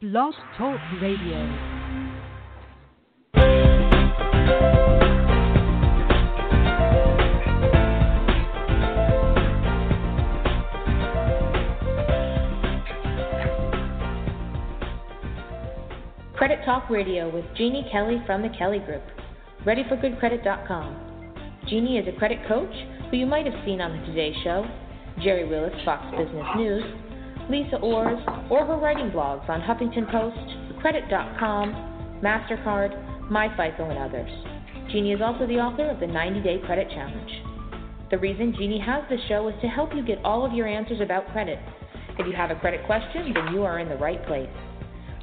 Blog Talk Radio. Credit Talk Radio with Jeannie Kelly from the Kelly Group. ReadyForGoodCredit.com. Jeannie is a credit coach who you might have seen on the Today Show, Gerri Willis, Fox Business News, Lisa Ors, or her writing blogs on Huffington Post, Credit.com, MasterCard, MyFICO, and others. Jeannie is also the author of the 90 Day Credit Challenge. The reason Jeannie has this show is to help you get all of your answers about credit. If you have a credit question, then you are in the right place.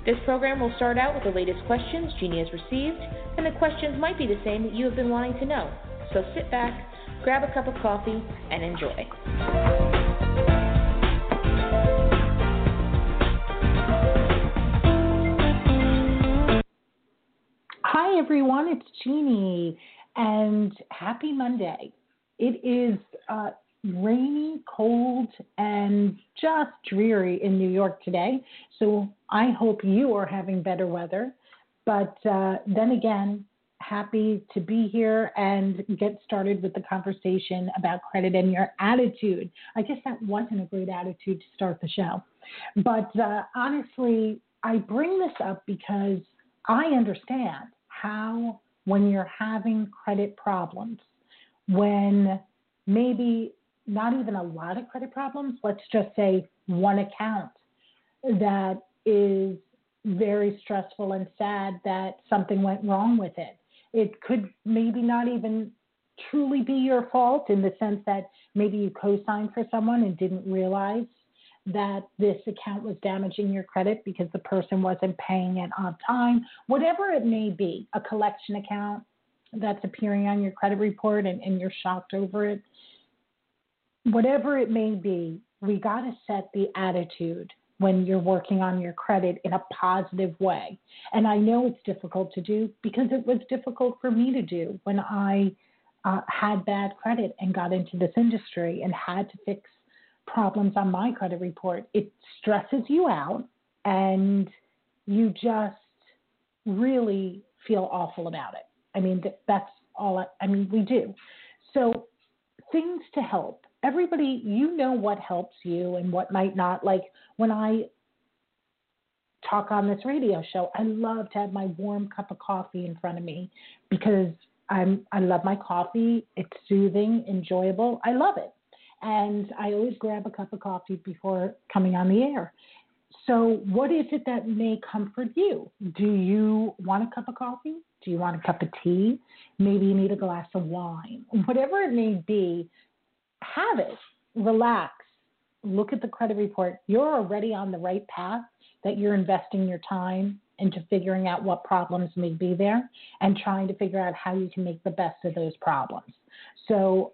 This program will start out with the latest questions Jeannie has received, and the questions might be the same that you have been wanting to know. So sit back, grab a cup of coffee, and enjoy. Everyone. It's Jeannie, and happy Monday. It is uh, rainy, cold, and just dreary in New York today. So I hope you are having better weather. But uh, then again, happy to be here and get started with the conversation about credit and your attitude. I guess that wasn't a great attitude to start the show. But uh, honestly, I bring this up because I understand how, when you're having credit problems, when maybe not even a lot of credit problems, let's just say one account that is very stressful and sad that something went wrong with it. It could maybe not even truly be your fault in the sense that maybe you co signed for someone and didn't realize that this account was damaging your credit because the person wasn't paying it on time, whatever it may be, a collection account that's appearing on your credit report and, and you're shocked over it, whatever it may be, we got to set the attitude when you're working on your credit in a positive way. And I know it's difficult to do because it was difficult for me to do when I uh, had bad credit and got into this industry and had to fix problems on my credit report. It stresses you out and you just really feel awful about it. I mean, that's all I, I mean, we do. So, things to help everybody, you know what helps you and what might not. Like when I talk on this radio show, I love to have my warm cup of coffee in front of me because I'm I love my coffee. It's soothing, enjoyable. I love it. And I always grab a cup of coffee before coming on the air. So, what is it that may comfort you? Do you want a cup of coffee? Do you want a cup of tea? Maybe you need a glass of wine. Whatever it may be, have it, relax, look at the credit report. You're already on the right path that you're investing your time into figuring out what problems may be there and trying to figure out how you can make the best of those problems. So,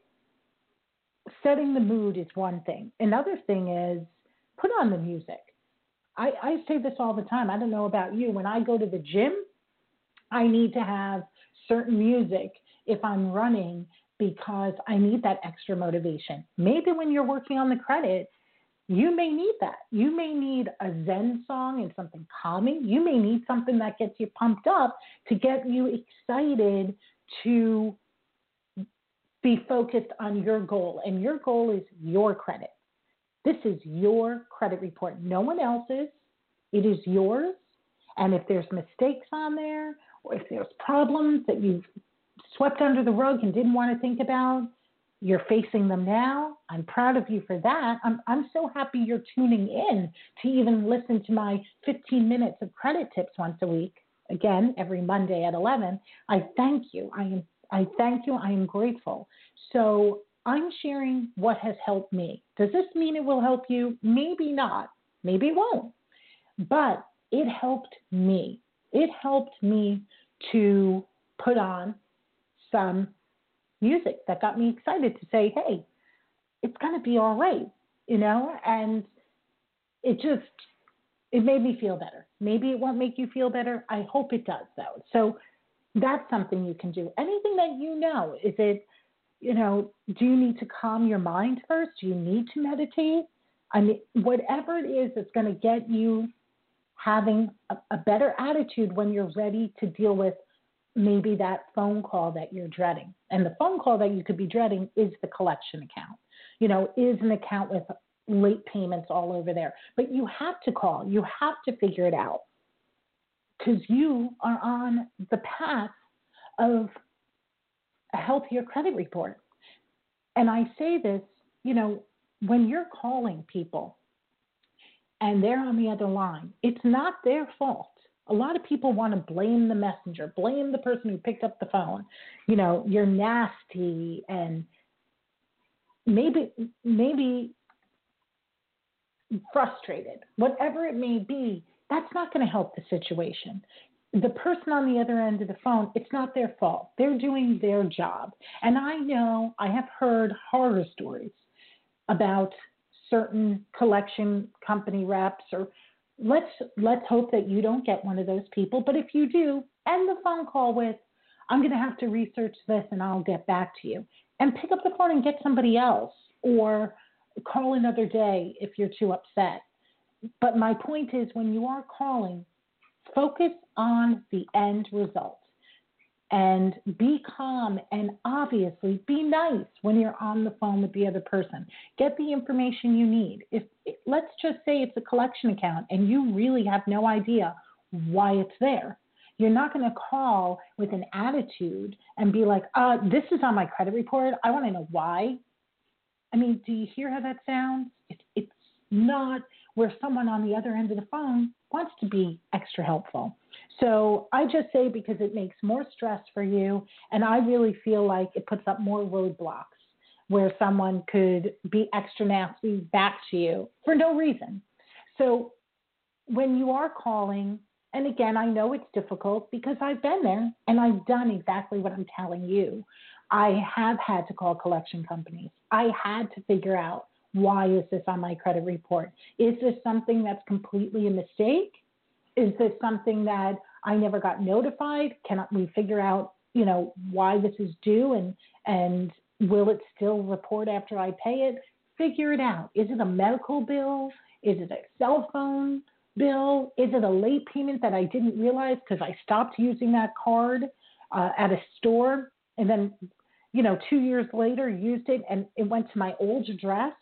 setting the mood is one thing. Another thing is put on the music. I, I say this all the time. I don't know about you. When I go to the gym, I need to have certain music if I'm running because I need that extra motivation. Maybe when you're working on the credit, you may need that. You may need a Zen song and something calming. You may need something that gets you pumped up to get you excited to be focused on your goal. And your goal is your credit. This is your credit report, no one else's. It is yours. And if there's mistakes on there, or if there's problems that you've swept under the rug and didn't want to think about. You're facing them now. I'm proud of you for that. I'm, I'm so happy you're tuning in to even listen to my 15 minutes of credit tips once a week. Again, every Monday at 11. I thank you. I am I thank you. I am grateful. So I'm sharing what has helped me. Does this mean it will help you? Maybe not. Maybe it won't. But it helped me. It helped me to put on some music that got me excited to say, hey, it's going to be all right, you know? And it just, it made me feel better. Maybe it won't make you feel better. I hope it does, though. So that's something you can do. Anything that you know, is it, you know, do you need to calm your mind first? Do you need to meditate? I mean, whatever it is that's going to get you having a, a better attitude when you're ready to deal with maybe that phone call that you're dreading. And the phone call that you could be dreading is the collection account. You know, is an account with late payments all over there. But you have to call, you have to figure it out because you are on the path of a healthier credit report. And I say this, you know, when you're calling people and they're on the other line, it's not their fault. A lot of people want to blame the messenger, blame the person who picked up the phone. You know, you're nasty and maybe maybe frustrated. Whatever it may be, that's not going to help the situation. The person on the other end of the phone, it's not their fault. They're doing their job. And I know I have heard horror stories about certain collection company reps or let's let's hope that you don't get one of those people, but if you do, end the phone call with I'm going to have to research this and I'll get back to you. And pick up the phone and get somebody else or call another day if you're too upset. But my point is when you are calling, focus on the end result and be calm and obviously be nice when you're on the phone with the other person. Get the information you need. If let's just say it's a collection account and you really have no idea why it's there. You're not going to call with an attitude and be like, uh, this is on my credit report. I want to know why. I mean, do you hear how that sounds? It, it's not where someone on the other end of the phone wants to be extra helpful. So I just say because it makes more stress for you, and I really feel like it puts up more roadblocks where someone could be extra nasty back to you for no reason. So when you are calling, and again, I know it's difficult because I've been there and I've done exactly what I'm telling you. I have had to call collection companies. I had to figure out why is this on my credit report? Is this something that's completely a mistake? Is this something that I never got notified? Can we figure out, you know, why this is due and and will it still report after I pay it? Figure it out. Is it a medical bill? Is it a cell phone bill? Is it a late payment that I didn't realize because I stopped using that card uh, at a store and then, you know, two years later used it and it went to my old address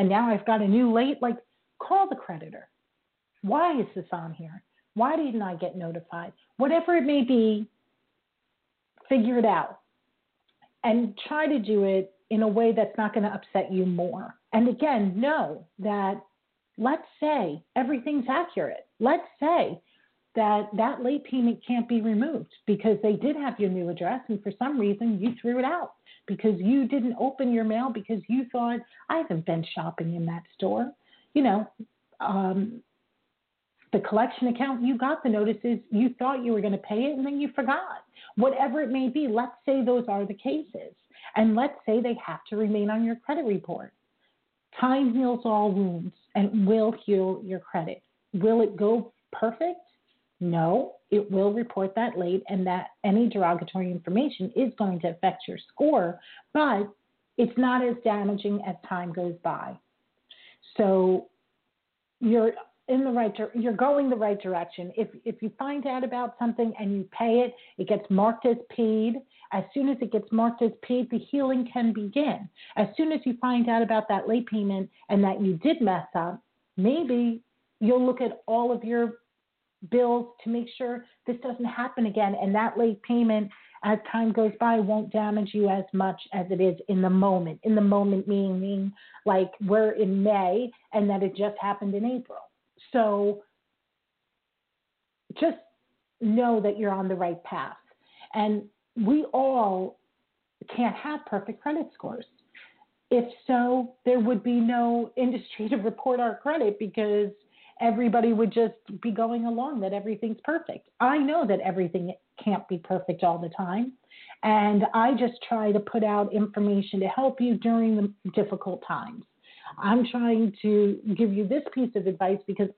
and now I've got a new late. Like, call the creditor. Why is this on here? Why didn't I get notified? Whatever it may be, figure it out and try to do it in a way that's not going to upset you more. And again, know that let's say everything's accurate. Let's say that that late payment can't be removed because they did have your new address and for some reason you threw it out because you didn't open your mail because you thought I haven't been shopping in that store. You know, um, the collection account, you got the notices, you thought you were going to pay it, and then you forgot. Whatever it may be, let's say those are the cases. And let's say they have to remain on your credit report. Time heals all wounds and will heal your credit. Will it go perfect? No, it will report that late and that any derogatory information is going to affect your score, but it's not as damaging as time goes by. So you're in the right you're going the right direction. If if you find out about something and you pay it, it gets marked as paid. As soon as it gets marked as paid, the healing can begin. As soon as you find out about that late payment and that you did mess up, maybe you'll look at all of your bills to make sure this doesn't happen again. And that late payment, as time goes by, won't damage you as much as it is in the moment. In the moment, meaning like we're in May and that it just happened in April. So just know that you're on the right path. And we all can't have perfect credit scores. If so, there would be no industry to report our credit because everybody would just be going along that everything's perfect. I know that everything can't be perfect all the time. And I just try to put out information to help you during the difficult times. I'm trying to give you this piece of advice because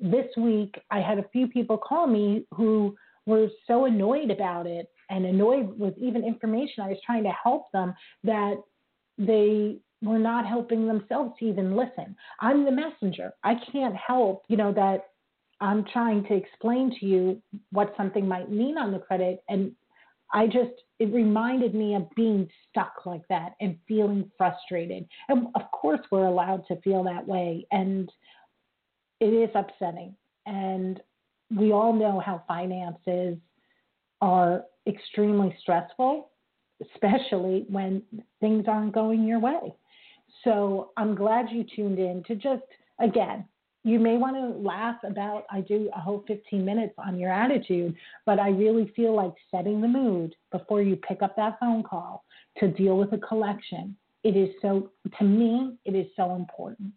this week I had a few people call me who were so annoyed about it and annoyed with even information I was trying to help them that they were not helping themselves to even listen. I'm the messenger. I can't help, you know, that I'm trying to explain to you what something might mean on the credit. And I just, it reminded me of being stuck like that and feeling frustrated. And of course, we're allowed to feel that way. And it is upsetting. And we all know how finances are extremely stressful, especially when things aren't going your way. So I'm glad you tuned in to just, again, you may want to laugh about I do a whole 15 minutes on your attitude, but I really feel like setting the mood before you pick up that phone call to deal with a collection. It is so to me, it is so important.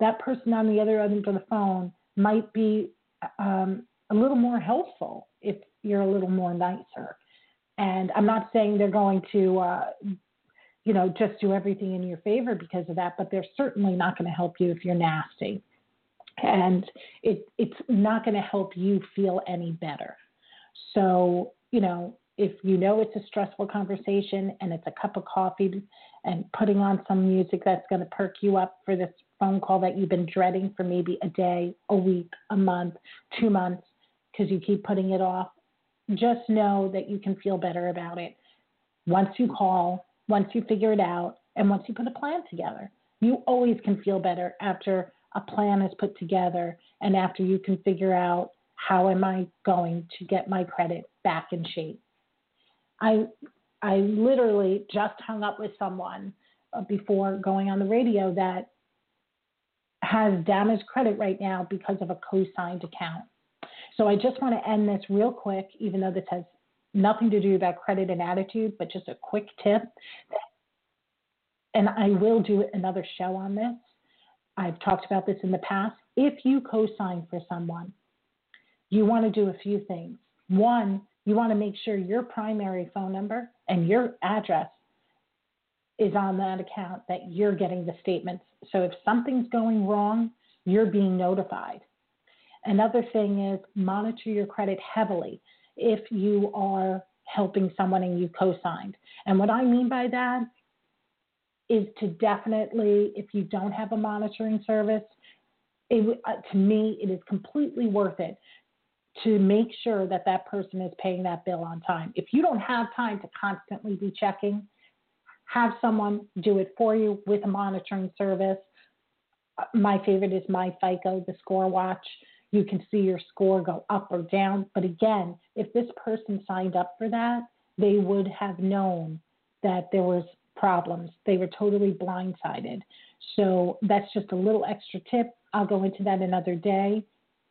That person on the other end of the phone might be um, a little more helpful if you're a little more nicer. And I'm not saying they're going to, uh, you know, just do everything in your favor because of that, but they're certainly not going to help you if you're nasty and it, it's not going to help you feel any better. So, you know, if you know it's a stressful conversation and it's a cup of coffee and putting on some music that's going to perk you up for this phone call that you've been dreading for maybe a day, a week, a month, two months, because you keep putting it off, just know that you can feel better about it once you call, once you figure it out, and once you put a plan together. You always can feel better after a plan is put together and after you can figure out how am I going to get my credit back in shape. I I literally just hung up with someone uh, before going on the radio that has damaged credit right now because of a co-signed account. So I just want to end this real quick, even though this has nothing to do about credit and attitude, but just a quick tip. And I will do another show on this. I've talked about this in the past. If you co sign for someone, you want to do a few things. One, you want to make sure your primary phone number and your address is on that account, that you're getting the statements. So if something's going wrong, you're being notified. Another thing is monitor your credit heavily if you are helping someone and you co signed. And what I mean by that is to definitely, if you don't have a monitoring service, it, uh, to me, it is completely worth it to make sure that that person is paying that bill on time. If you don't have time to constantly be checking, have someone do it for you with a monitoring service. Uh, my favorite is My FICO, the score watch. You can see your score go up or down. But again, if this person signed up for that, they would have known that there was problems. They were totally blindsided. So that's just a little extra tip. I'll go into that another day.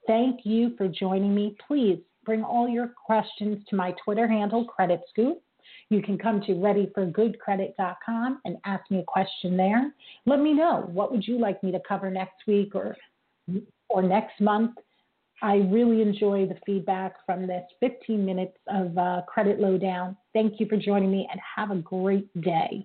Thank you for joining me. Please bring all your questions to my Twitter handle, Credit Scoop. You can come to readyforgoodcredit.com and ask me a question there. Let me know what would you like me to cover next week or or next month. I really enjoy the feedback from this 15 minutes of uh, credit lowdown. Thank you for joining me and have a great day.